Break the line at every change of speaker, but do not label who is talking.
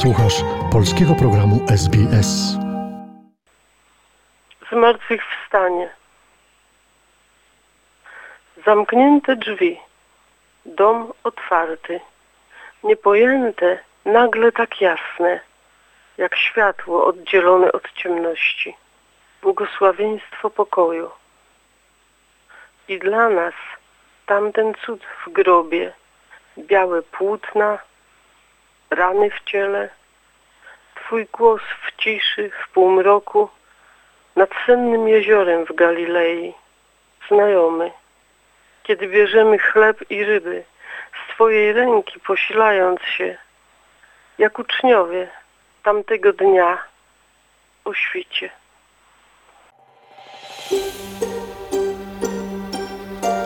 Słuchasz polskiego programu SBS.
Zmartwychwstanie. Zamknięte drzwi. Dom otwarty. Niepojęte, nagle tak jasne, jak światło oddzielone od ciemności. Błogosławieństwo pokoju. I dla nas tamten cud w grobie, białe płótna, rany w ciele, Twój głos w ciszy, w półmroku, nad sennym jeziorem w Galilei, znajomy, kiedy bierzemy chleb i ryby, z Twojej ręki posilając się, jak uczniowie tamtego dnia o świcie.